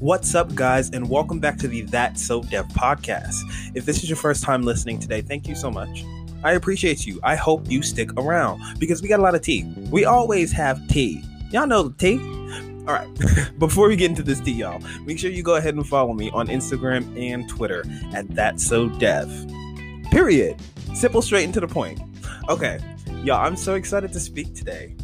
What's up, guys, and welcome back to the That So Dev podcast. If this is your first time listening today, thank you so much. I appreciate you. I hope you stick around because we got a lot of tea. We always have tea. Y'all know the tea. All right. Before we get into this tea, y'all, make sure you go ahead and follow me on Instagram and Twitter at That So Dev. Period. Simple, straight and to the point. Okay, y'all, I'm so excited to speak today.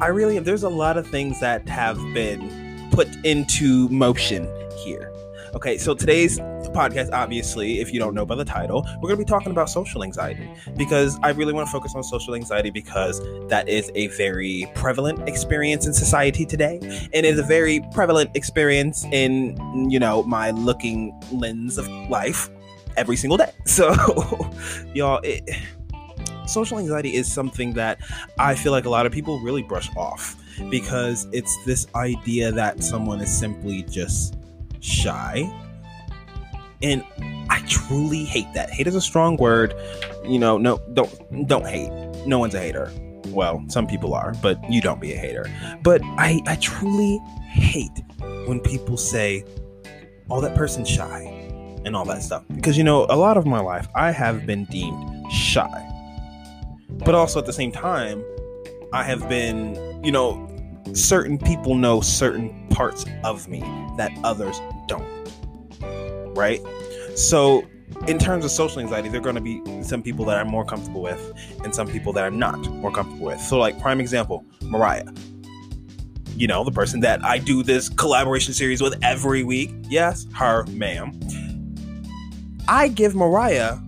I really am. There's a lot of things that have been put into motion here. Okay, so today's podcast, obviously, if you don't know by the title, we're going to be talking about social anxiety because I really want to focus on social anxiety because that is a very prevalent experience in society today and is a very prevalent experience in, you know, my looking lens of life every single day. So, y'all, it, social anxiety is something that I feel like a lot of people really brush off because it's this idea that someone is simply just shy. And I truly hate that. Hate is a strong word. You know, no don't don't hate. No one's a hater. Well, some people are, but you don't be a hater. But I I truly hate when people say, "Oh, that person's shy." And all that stuff. Because you know, a lot of my life I have been deemed shy but also at the same time, I have been, you know, certain people know certain parts of me that others don't. Right? So, in terms of social anxiety, there are going to be some people that I'm more comfortable with and some people that I'm not more comfortable with. So, like, prime example, Mariah. You know, the person that I do this collaboration series with every week. Yes, her, ma'am. I give Mariah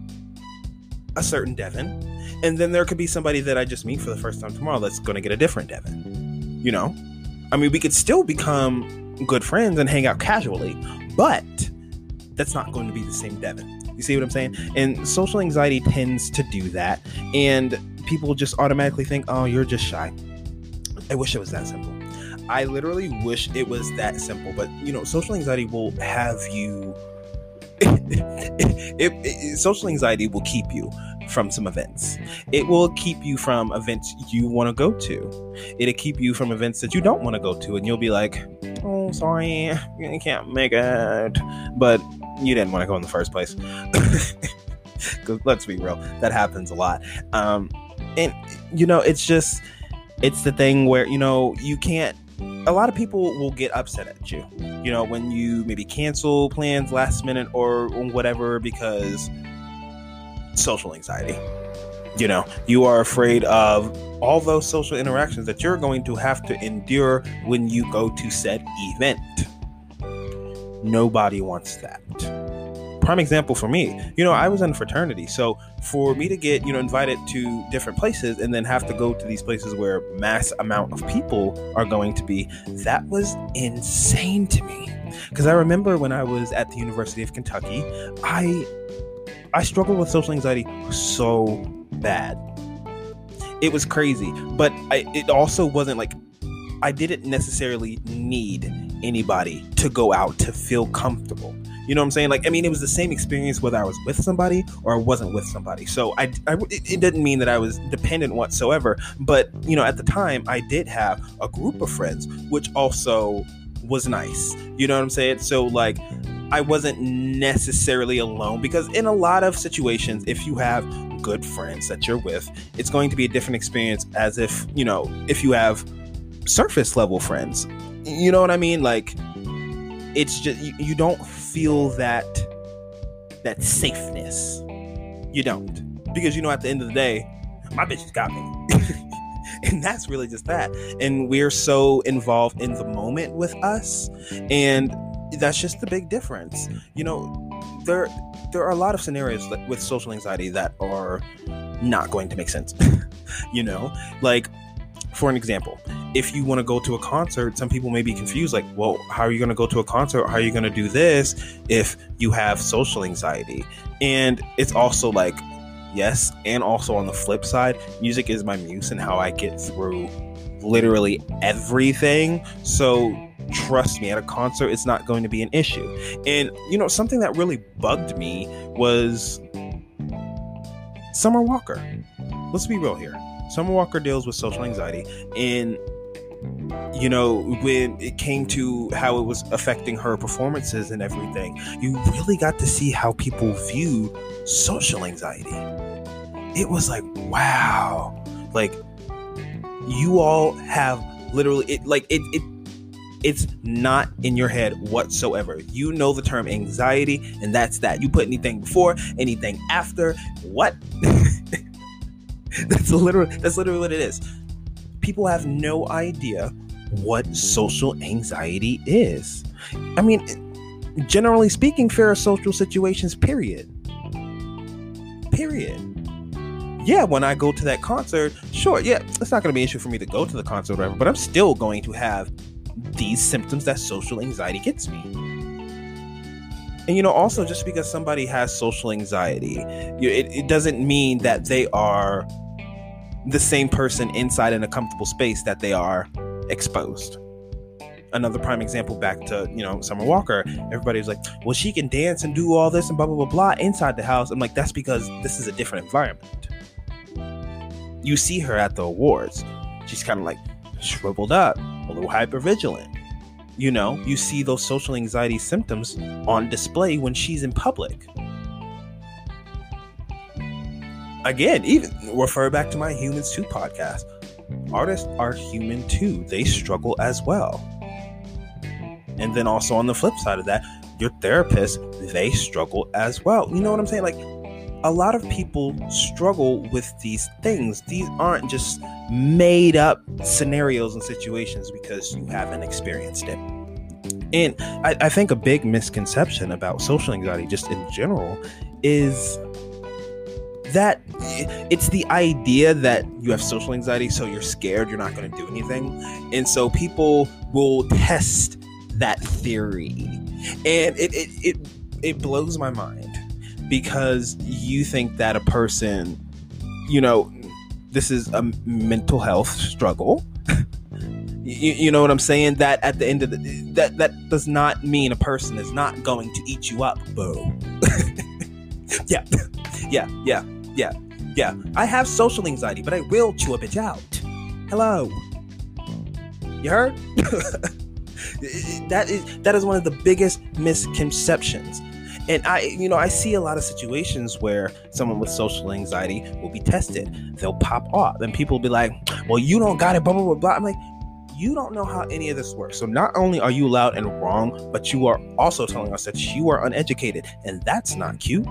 a certain Devin and then there could be somebody that I just meet for the first time tomorrow that's going to get a different Devin. You know? I mean, we could still become good friends and hang out casually, but that's not going to be the same Devin. You see what I'm saying? And social anxiety tends to do that. And people just automatically think, oh, you're just shy. I wish it was that simple. I literally wish it was that simple. But, you know, social anxiety will have you. It, it, social anxiety will keep you from some events. It will keep you from events you want to go to. It'll keep you from events that you don't want to go to, and you'll be like, "Oh, sorry, I can't make it," but you didn't want to go in the first place. Let's be real, that happens a lot. Um, and you know, it's just it's the thing where you know you can't a lot of people will get upset at you you know when you maybe cancel plans last minute or whatever because social anxiety. You know, you are afraid of all those social interactions that you're going to have to endure when you go to said event. Nobody wants that. Prime example for me, you know, I was in a fraternity. So for me mm. to get, you know, invited to different places and then have to go to these places where mass amount of people are going to be, that was insane to me. Because I remember when I was at the University of Kentucky, I I struggled with social anxiety so bad. It was crazy, but I, it also wasn't like I didn't necessarily need anybody to go out to feel comfortable. You know what I'm saying? Like, I mean, it was the same experience whether I was with somebody or I wasn't with somebody. So I, I it, it didn't mean that I was dependent whatsoever. But you know, at the time, I did have a group of friends, which also was nice. You know what I'm saying? So like, I wasn't necessarily alone because in a lot of situations, if you have good friends that you're with, it's going to be a different experience as if, you know, if you have surface level friends. You know what I mean? Like it's just you, you don't feel that that safeness. You don't. Because you know at the end of the day, my bitches got me. and that's really just that. And we're so involved in the moment with us and that's just the big difference. You know, there there are a lot of scenarios with social anxiety that are not going to make sense. you know, like for an example, if you want to go to a concert, some people may be confused like, well, how are you going to go to a concert? How are you going to do this if you have social anxiety? And it's also like, yes, and also on the flip side, music is my muse and how I get through literally everything. So trust me, at a concert, it's not going to be an issue. And, you know, something that really bugged me was Summer Walker. Let's be real here. Summer Walker deals with social anxiety, and you know, when it came to how it was affecting her performances and everything, you really got to see how people viewed social anxiety. It was like, wow, like you all have literally it like it it it's not in your head whatsoever. You know the term anxiety, and that's that. You put anything before, anything after, what? that's literally that's literally what it is. People have no idea what social anxiety is. I mean, generally speaking, of social situations, period. Period. Yeah, when I go to that concert, sure, yeah, it's not going to be an issue for me to go to the concert or whatever, but I'm still going to have these symptoms that social anxiety gets me. And you know, also just because somebody has social anxiety, it, it doesn't mean that they are the same person inside in a comfortable space that they are exposed. Another prime example back to, you know, Summer Walker. Everybody's like, well, she can dance and do all this and blah, blah, blah, blah inside the house. I'm like, that's because this is a different environment. You see her at the awards. She's kind of like shriveled up, a little hyper vigilant. You know, you see those social anxiety symptoms on display when she's in public. Again, even refer back to my Humans 2 podcast artists are human too. They struggle as well. And then also on the flip side of that, your therapist, they struggle as well. You know what I'm saying? Like a lot of people struggle with these things. These aren't just made up scenarios and situations because you haven't experienced it. And I, I think a big misconception about social anxiety, just in general, is that it's the idea that you have social anxiety, so you're scared, you're not going to do anything. And so people will test that theory. And it, it, it, it blows my mind because you think that a person, you know, this is a mental health struggle. you, you, know what I'm saying? That at the end of the that that does not mean a person is not going to eat you up, boo. yeah, yeah, yeah yeah, yeah. I have social anxiety, but I will chew a bitch out. Hello. You heard? that is that is one of the biggest misconceptions. And I, you know, I see a lot of situations where someone with social anxiety will be tested. They'll pop off, and people will be like, "Well, you don't got it." Blah blah blah. blah. I'm like, you don't know how any of this works. So not only are you loud and wrong, but you are also telling us that you are uneducated, and that's not cute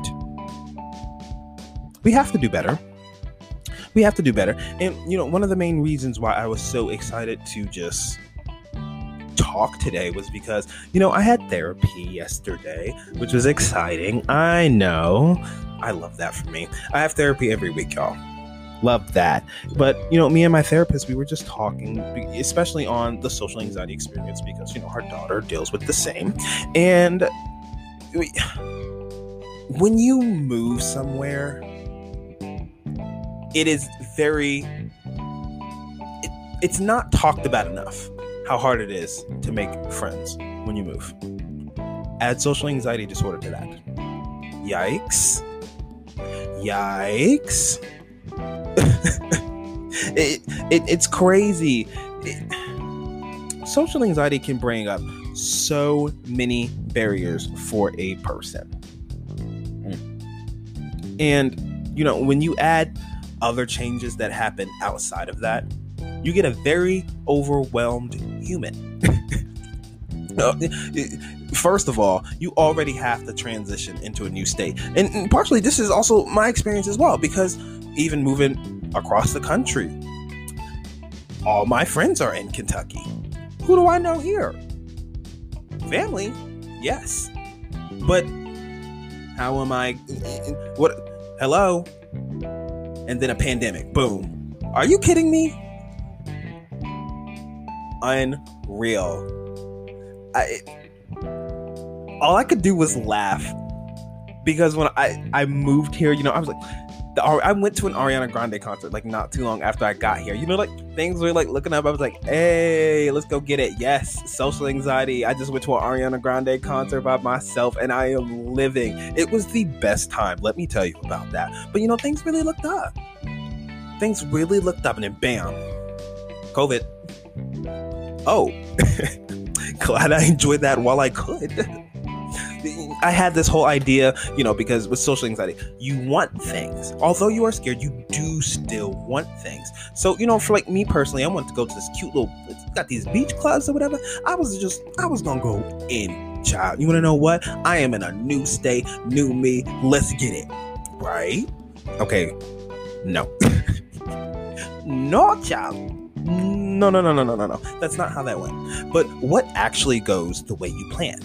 we have to do better. We have to do better. And, you know, one of the main reasons why I was so excited to just talk today was because, you know, I had therapy yesterday, which was exciting. I know. I love that for me. I have therapy every week, y'all. Love that. But, you know, me and my therapist, we were just talking, especially on the social anxiety experience because, you know, her daughter deals with the same. And we, when you move somewhere, it is very it, it's not talked about enough how hard it is to make friends when you move. Add social anxiety disorder to that. Yikes. Yikes. It, it, it's crazy. It, social anxiety can bring up so many barriers for a person. And you know when you add other changes that happen outside of that, you get a very overwhelmed human. Uh, first of all, you already have to transition into a new state. And, and partially, this is also my experience as well, because even moving across the country, all my friends are in Kentucky. Who do I know here? Family, yes. But how am I? What? Hello? And then a pandemic. Boom. Are you kidding me? Unreal. I all I could do was laugh because when I I moved here, you know, I was like the, I went to an Ariana Grande concert like not too long after I got here. You know, like things were like looking up. I was like, hey, let's go get it. Yes, social anxiety. I just went to an Ariana Grande concert by myself and I am living. It was the best time. Let me tell you about that. But you know, things really looked up. Things really looked up and then bam, COVID. oh, glad I enjoyed that while I could. I had this whole idea, you know, because with social anxiety, you want things. Although you are scared, you do still want things. So, you know, for like me personally, I wanted to go to this cute little, got these beach clubs or whatever. I was just, I was gonna go in, child. You wanna know what? I am in a new state, new me. Let's get it. Right? Okay. No. no, child. No, no, no, no, no, no, no. That's not how that went. But what actually goes the way you plan?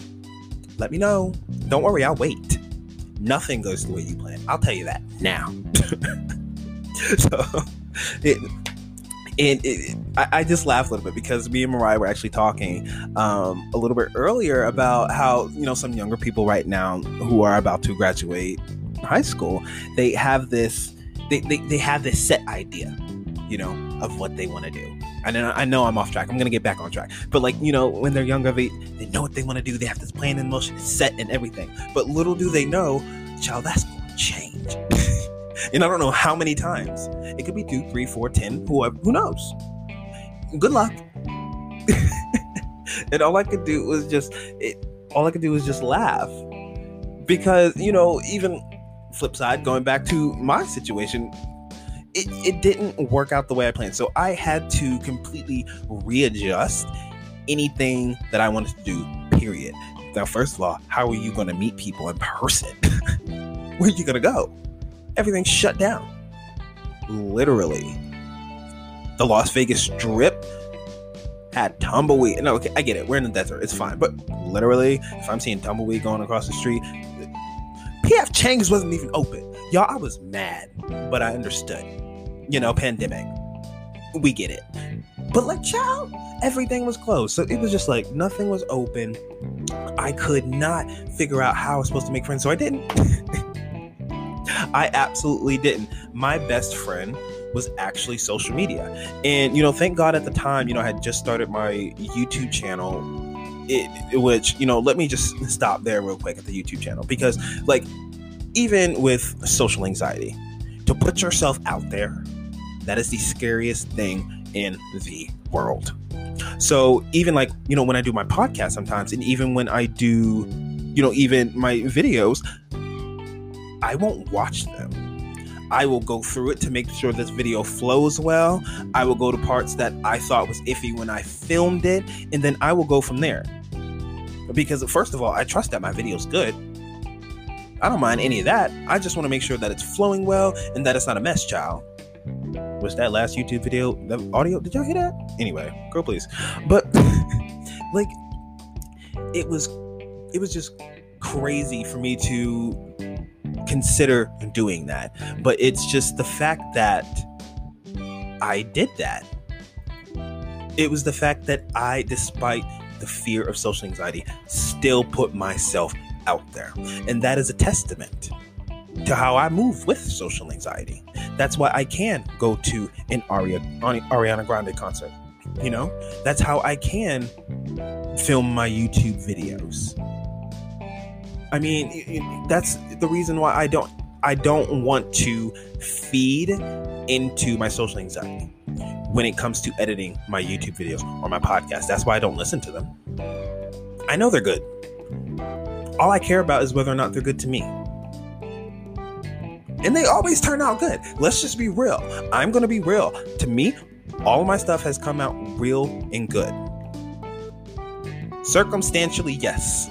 Let me know. Don't worry, I'll wait. Nothing goes the way you plan. I'll tell you that now. so, it, and it, I, I, just laughed a little bit because me and Mariah were actually talking um, a little bit earlier about how you know some younger people right now who are about to graduate high school they have this they, they, they have this set idea you know of what they want to do I know, I know I'm off track. I'm gonna get back on track. But like, you know, when they're younger, they, they know what they want to do. They have this plan in motion, set and everything. But little do they know, child, that's gonna change. and I don't know how many times. It could be two, three, four, ten, whoever, who knows? Good luck. and all I could do was just, it, all I could do was just laugh. Because, you know, even flip side, going back to my situation, it, it didn't work out the way I planned. So I had to completely readjust anything that I wanted to do, period. Now, first of all, how are you going to meet people in person? Where are you going to go? Everything's shut down. Literally. The Las Vegas Strip had tumbleweed. No, okay, I get it. We're in the desert. It's fine. But literally, if I'm seeing tumbleweed going across the street, PF Chang's wasn't even open. Y'all, I was mad, but I understood you know, pandemic. We get it. But like, child, everything was closed. So it was just like nothing was open. I could not figure out how I was supposed to make friends. So I didn't. I absolutely didn't. My best friend was actually social media. And, you know, thank God at the time, you know, I had just started my YouTube channel. It, which, you know, let me just stop there real quick at the YouTube channel because, like, even with social anxiety, to put yourself out there that is the scariest thing in the world. So even like, you know, when I do my podcast sometimes, and even when I do, you know, even my videos, I won't watch them. I will go through it to make sure this video flows well. I will go to parts that I thought was iffy when I filmed it, and then I will go from there. Because first of all, I trust that my video's good. I don't mind any of that. I just want to make sure that it's flowing well and that it's not a mess, child was that last YouTube video, the audio, did y'all hear that? Anyway, girl, please. But like, it was, it was just crazy for me to consider doing that. But it's just the fact that I did that. It was the fact that I, despite the fear of social anxiety, still put myself out there. And that is a testament to how I move with social anxiety. That's why I can go to an Aria, Ariana Grande concert. You know, that's how I can film my YouTube videos. I mean, that's the reason why I don't I don't want to feed into my social anxiety when it comes to editing my YouTube videos or my podcast. That's why I don't listen to them. I know they're good. All I care about is whether or not they're good to me and they always turn out good. Let's just be real. I'm going to be real. To me, all my stuff has come out real and good. Circumstantially, yes.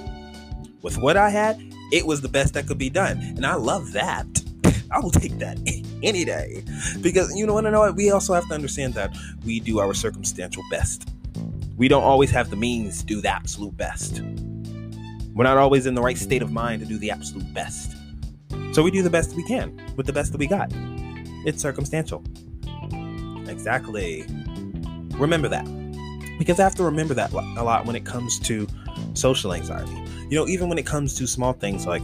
With what I had, it was the best that could be done. And I love that. I will take that any day. Because you know what I know? We also have to understand that we do our circumstantial best. We don't always have the means to do the absolute best. We're not always in the right state of mind to do the absolute best. So we do the best we can with the best that we got. It's circumstantial. Exactly. Remember that. Because I have to remember that a lot when it comes to social anxiety. You know, even when it comes to small things like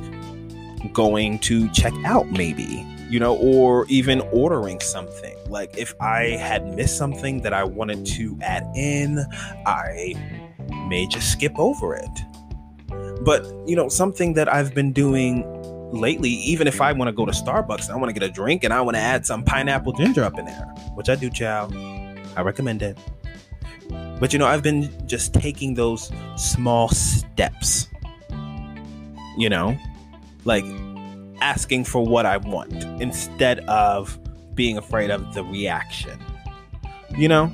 going to check out, maybe, you know, or even ordering something. Like if I had missed something that I wanted to add in, I may just skip over it. But, you know, something that I've been doing lately, even if I want to go to Starbucks, I want to get a drink and I want to add some pineapple ginger up in there, which I do, chow. I recommend it. But you know, I've been just taking those small steps. You know, like asking for what I want instead of being afraid of the reaction. You know?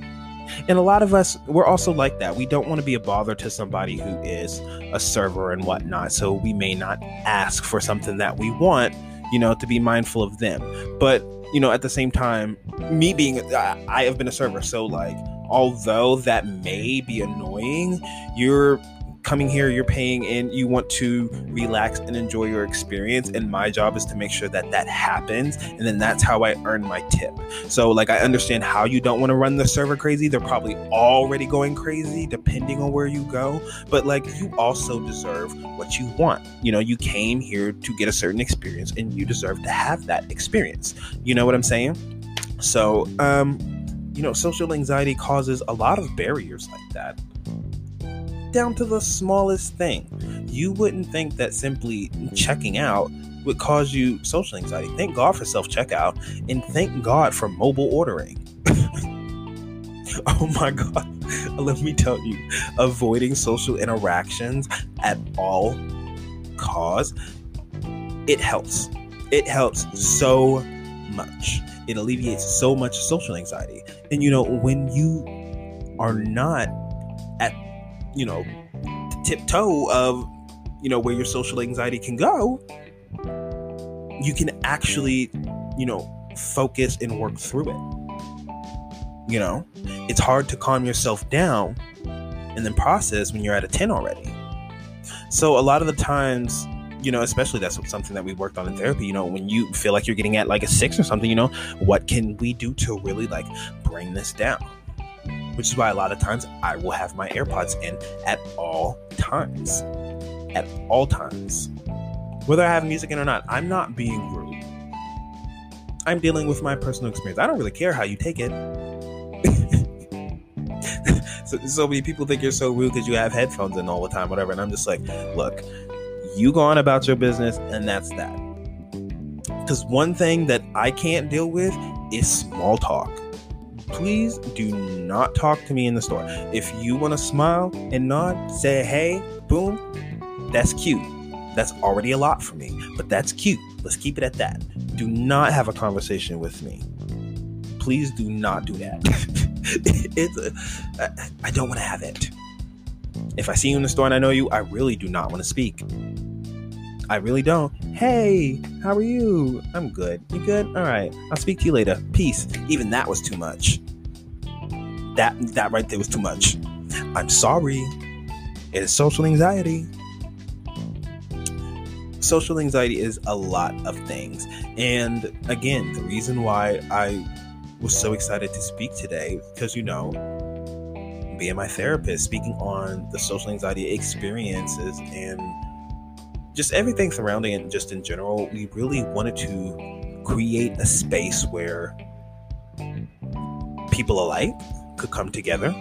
And a lot of us, we're also like that. We don't want to be a bother to somebody who is a server and whatnot. So we may not ask for something that we want, you know, to be mindful of them. But, you know, at the same time, me being, I have been a server. So, like, although that may be annoying, you're coming here, you're paying and you want to relax and enjoy your experience. And my job is to make sure that that happens. And then that's how I earn my tip. So, like, I understand how you don't want to run the server crazy. They're probably already going crazy depending on where you go. But, like, you also deserve what you want. You know, you came here to get a certain experience and you deserve to have that experience. You know what I'm saying? So, um, you know, social anxiety causes a lot of barriers like that down to the smallest thing. You wouldn't think that simply checking out would cause you social anxiety. Thank God for self checkout and thank God for mobile ordering. oh my God. Let me tell you, avoiding social interactions at all costs, it helps. It helps so much. It alleviates so much social anxiety. And you know, when you are not you know, mm-hmm. tiptoe of, you know, where your social anxiety can go, you can actually, you know, focus and work through it. You know, it's hard to calm yourself down and then process when you're at a 10 already. So a lot of the times, you know, especially that's something that we worked on in therapy, you know, when you feel like you're getting at like a six or something, you know, what can we do to really like bring this down? Which is why a lot of times I will have my AirPods in at all times. At all times. Whether I have music in or not, I'm not being rude. I'm dealing with my personal experience. I don't really care how you take it. so, so many people think you're so rude because you have headphones in all the time, whatever. And I'm just like, look, you go on about your business, and that's that. Because one thing that I can't deal with is small talk please do not talk to me in the store. If you want to smile and nod, say hey, boom, that's cute. That's already a lot for me, but that's cute. Let's keep it at that. Do not have a conversation with me. Please do not do that. it's uh, I don't want to have it. If I see you in the store and I know you, I really do not want to speak. I really don't. Hey, how are you? I'm good. You good? All right. I'll speak to you later. Peace. Even that was too much. That that right there was too much. I'm sorry. It is social anxiety. Social anxiety is a lot of things. And again, the reason why I was so excited to speak today because you know, being my therapist, speaking on the social anxiety experiences and just everything surrounding it, just in general, we really wanted to create a space where people alike could come together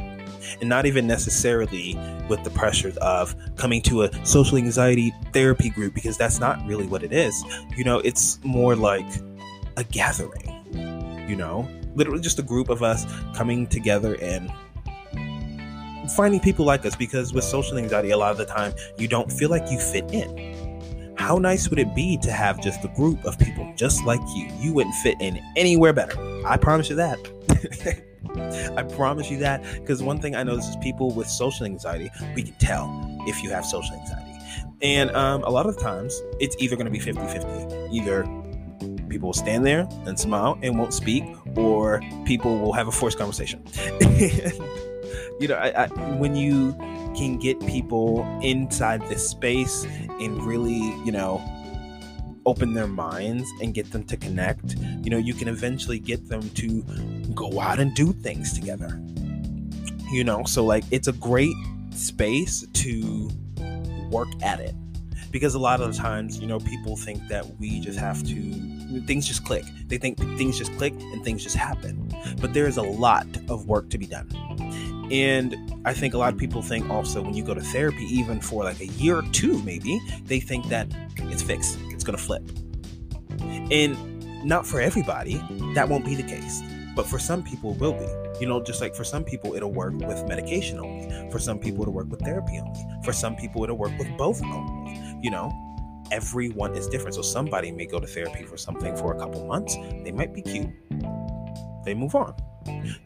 and not even necessarily with the pressures of coming to a social anxiety therapy group because that's not really what it is. You know, it's more like a gathering, you know, literally just a group of us coming together and finding people like us because with social anxiety, a lot of the time you don't feel like you fit in how nice would it be to have just a group of people just like you? You wouldn't fit in anywhere better. I promise you that. I promise you that. Because one thing I notice is people with social anxiety, we can tell if you have social anxiety. And um, a lot of times, it's either going to be 50 50. Either people will stand there and smile and won't speak, or people will have a forced conversation. you know, I, I, when you can get people inside this space and really, you know, open their minds and get them to connect, you know, you can eventually get them to go out and do things together. You know, so like it's a great space to work at it because a lot of the times, you know, people think that we just have to things just click. They think things just click and things just happen. But there is a lot of work to be done. And I think a lot of people think also when you go to therapy, even for like a year or two, maybe, they think that it's fixed, it's going to flip. And not for everybody, that won't be the case. But for some people, it will be. You know, just like for some people, it'll work with medication only. For some people, it'll work with therapy only. For some people, it'll work with both only. You know, everyone is different. So somebody may go to therapy for something for a couple months. They might be cute. They move on.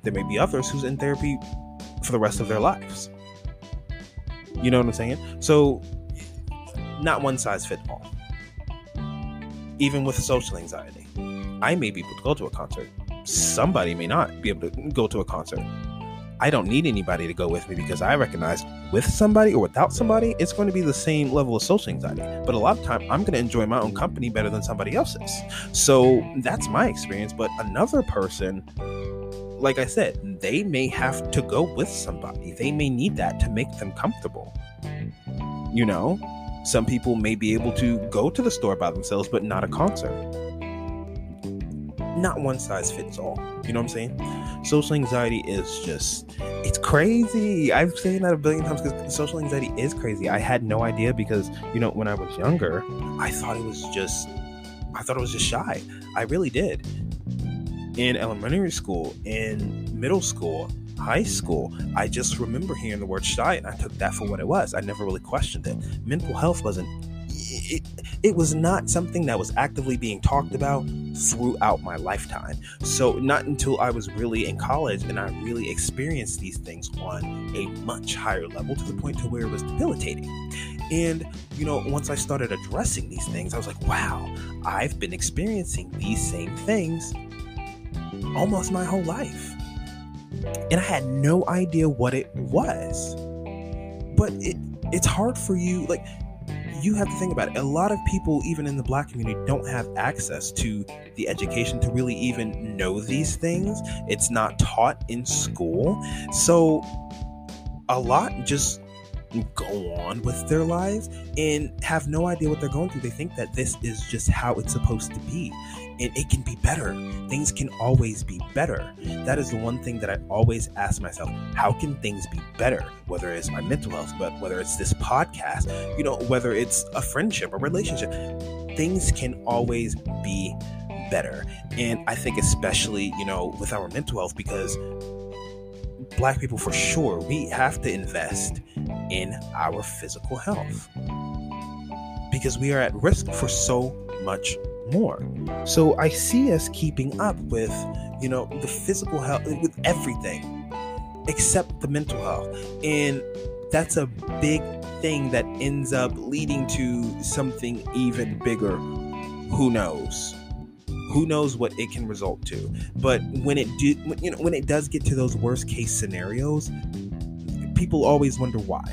There may be others who's in therapy for the rest of their lives. You know what I'm saying? So, not one size fits all. Even with social anxiety, I may be able to go to a concert. Somebody may not be able to go to a concert. I don't need anybody to go with me because I recognize with somebody or without somebody, it's going to be the same level of social anxiety. But a lot of time, I'm going to enjoy my own company better than somebody else's. So that's my experience. But another person, like I said, they may have to go with somebody. They may need that to make them comfortable. You know, some people may be able to go to the store by themselves, but not a concert. Not one size fits all. You know what I'm saying? Social anxiety is just, it's crazy. I've said that a billion times because social anxiety is crazy. I had no idea because, you know, when I was younger, I thought it was just, I thought it was just shy. I really did. In elementary school, in middle school, high school, I just remember hearing the word shy and I took that for what it was. I never really questioned it. Mental health wasn't it, it was not something that was actively being talked about throughout my lifetime. So, not until I was really in college and I really experienced these things on a much higher level to the point to where it was debilitating. And, you know, once I started addressing these things, I was like, wow, I've been experiencing these same things almost my whole life. And I had no idea what it was. But it, it's hard for you, like, you have to think about it. A lot of people, even in the black community, don't have access to the education to really even know these things. It's not taught in school. So a lot just go on with their lives and have no idea what they're going through. They think that this is just how it's supposed to be. And it can be better. Things can always be better. That is the one thing that I always ask myself how can things be better? Whether it's my mental health, but whether it's this podcast, you know, whether it's a friendship, a relationship, things can always be better. And I think, especially, you know, with our mental health, because black people for sure, we have to invest in our physical health because we are at risk for so much more. So I see us keeping up with, you know, the physical health, with everything except the mental health. And that's a big thing that ends up leading to something even bigger. Who knows? who knows what it can result to but when it do you know when it does get to those worst case scenarios people always wonder why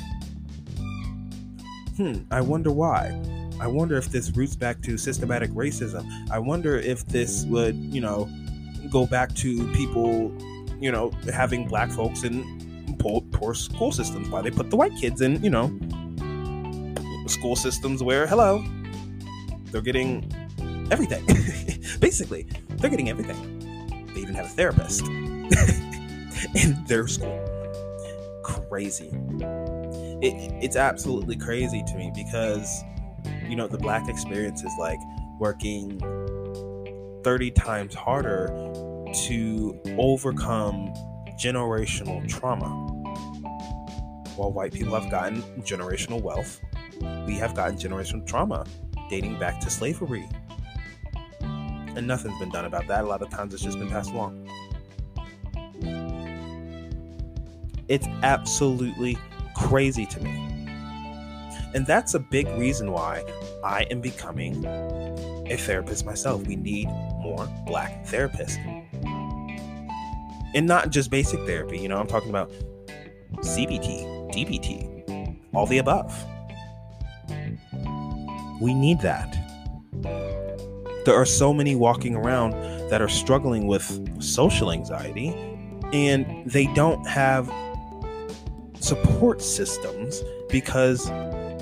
hmm i wonder why i wonder if this roots back to systematic racism i wonder if this would you know go back to people you know having black folks in poor, poor school systems why they put the white kids in you know school systems where hello they're getting everything. Basically, they're getting everything. They even have a therapist in their school. Crazy. It, it's absolutely crazy to me because, you know, the black experience is like working 30 times harder to overcome generational trauma. While white people have gotten generational wealth, we have gotten generational trauma dating back to slavery and nothing's been done about that. A lot of times it's just been passed along. It's absolutely crazy to me. And that's a big reason why I am becoming a therapist myself. We need more black therapists. And not just basic therapy, you know, I'm talking about CBT, DBT, all the above. We need that. There are so many walking around that are struggling with social anxiety and they don't have support systems because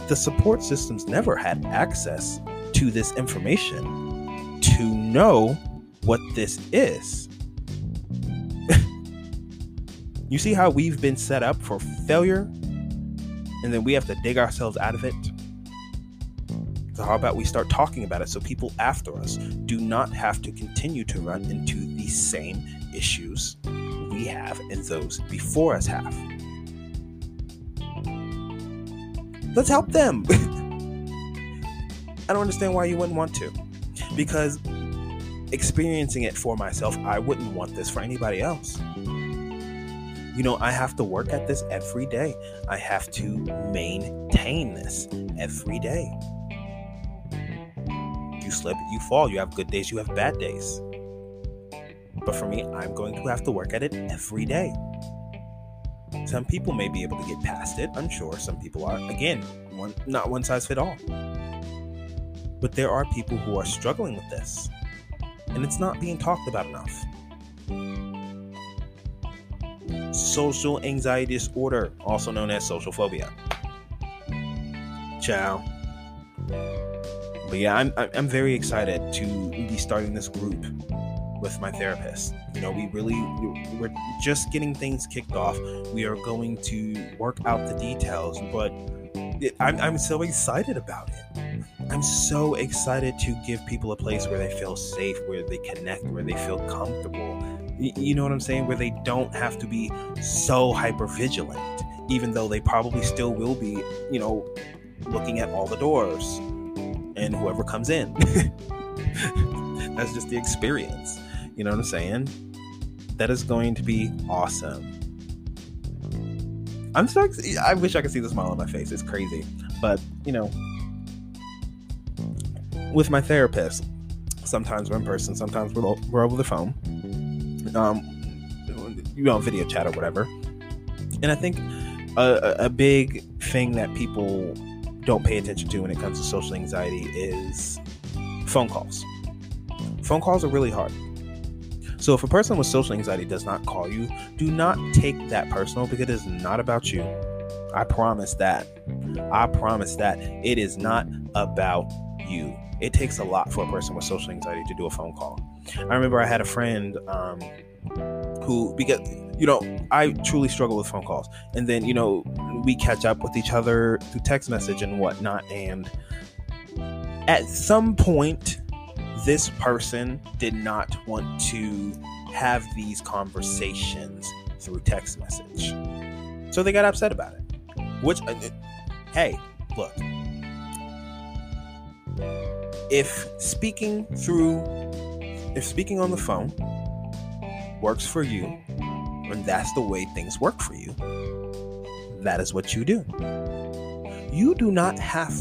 the support systems never had access to this information to know what this is. you see how we've been set up for failure and then we have to dig ourselves out of it? So, how about we start talking about it so people after us do not have to continue to run into the same issues we have and those before us have. Let's help them. I don't understand why you wouldn't want to. Because experiencing it for myself, I wouldn't want this for anybody else. You know, I have to work at this every day. I have to maintain this every day. You slip, you fall. You have good days, you have bad days. But for me, I'm going to have to work at it every day. Some people may be able to get past it. I'm sure some people are. Again, one not one size fit all. But there are people who are struggling with this. And it's not being talked about enough. Social anxiety disorder, also known as social phobia. Ciao. But yeah, I'm, I'm very excited to be starting this group with my therapist. You know, we really we're just getting things kicked off. We are going to work out the details, but it, I'm, I'm so excited about it. I'm so excited to give people a place where they feel safe, where they connect, where they feel comfortable. You know what I'm saying? Where they don't have to be so hyper vigilant, even though they probably still will be, you know, looking at all the doors and whoever comes in. That's just the experience. You know what I'm saying? That is going to be awesome. I'm so I wish I could see the smile on my face. It's crazy. But, you know, with my therapist, sometimes we're in person, sometimes we're, we're over the phone. Um, you know, video chat or whatever. And I think a, a big thing that people don't pay attention to when it comes to social anxiety is phone calls. Phone calls are really hard. So if a person with social anxiety does not call you, do not take that personal because it is not about you. I promise that. I promise that it is not about you. It takes a lot for a person with social anxiety to do a phone call. I remember I had a friend um, who, because, you know, I truly struggle with phone calls. And then, you know, we catch up with each other through text message and whatnot. And at some point, this person did not want to have these conversations through text message. So they got upset about it. Which, uh, hey, look. If speaking through, if speaking on the phone works for you, and that's the way things work for you, that is what you do. You do not have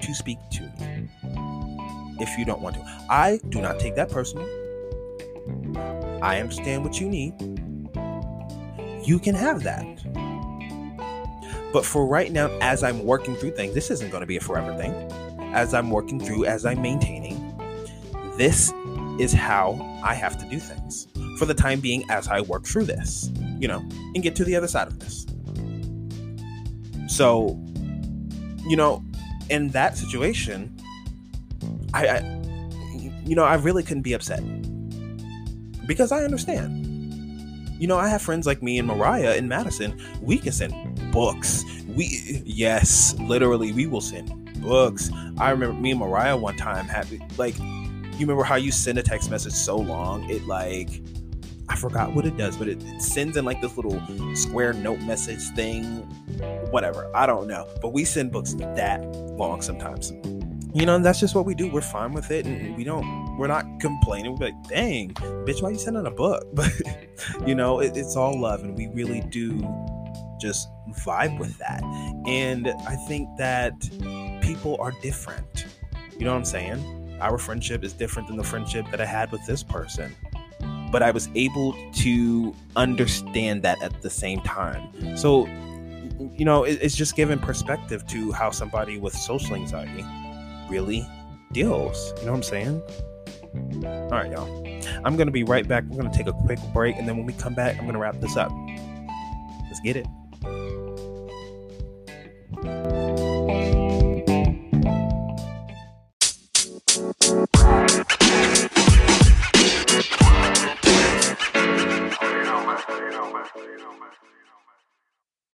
to speak to if you don't want to. I do not take that personal. I understand what you need. You can have that. But for right now, as I'm working through things, this isn't going to be a forever thing. As I'm working through, as I'm maintaining, this is how I have to do things for the time being as I work through this, you know, and get to the other side of this. So, you know, in that situation, I, I you know, I really couldn't be upset because I understand. You know, I have friends like me and Mariah in Madison. We can send books. We, yes, literally, we will send books. I remember me and Mariah one time had like, you remember how you send a text message so long it like I forgot what it does, but it, it, sends in like this little square note message thing. Whatever. I don't know. But we send books that long sometimes you know, that's just what we do. We're fine with it, and we don't. We're not complaining. We're like, "Dang, bitch, why you sending a book?" But you know, it, it's all love, and we really do just vibe with that. And I think that people are different. You know what I'm saying? Our friendship is different than the friendship that I had with this person. But I was able to understand that at the same time. So, you know, it, it's just giving perspective to how somebody with social anxiety really deals. You know what I'm saying? All right, y'all. I'm going to be right back. We're going to take a quick break. And then when we come back, I'm going to wrap this up. Let's get it.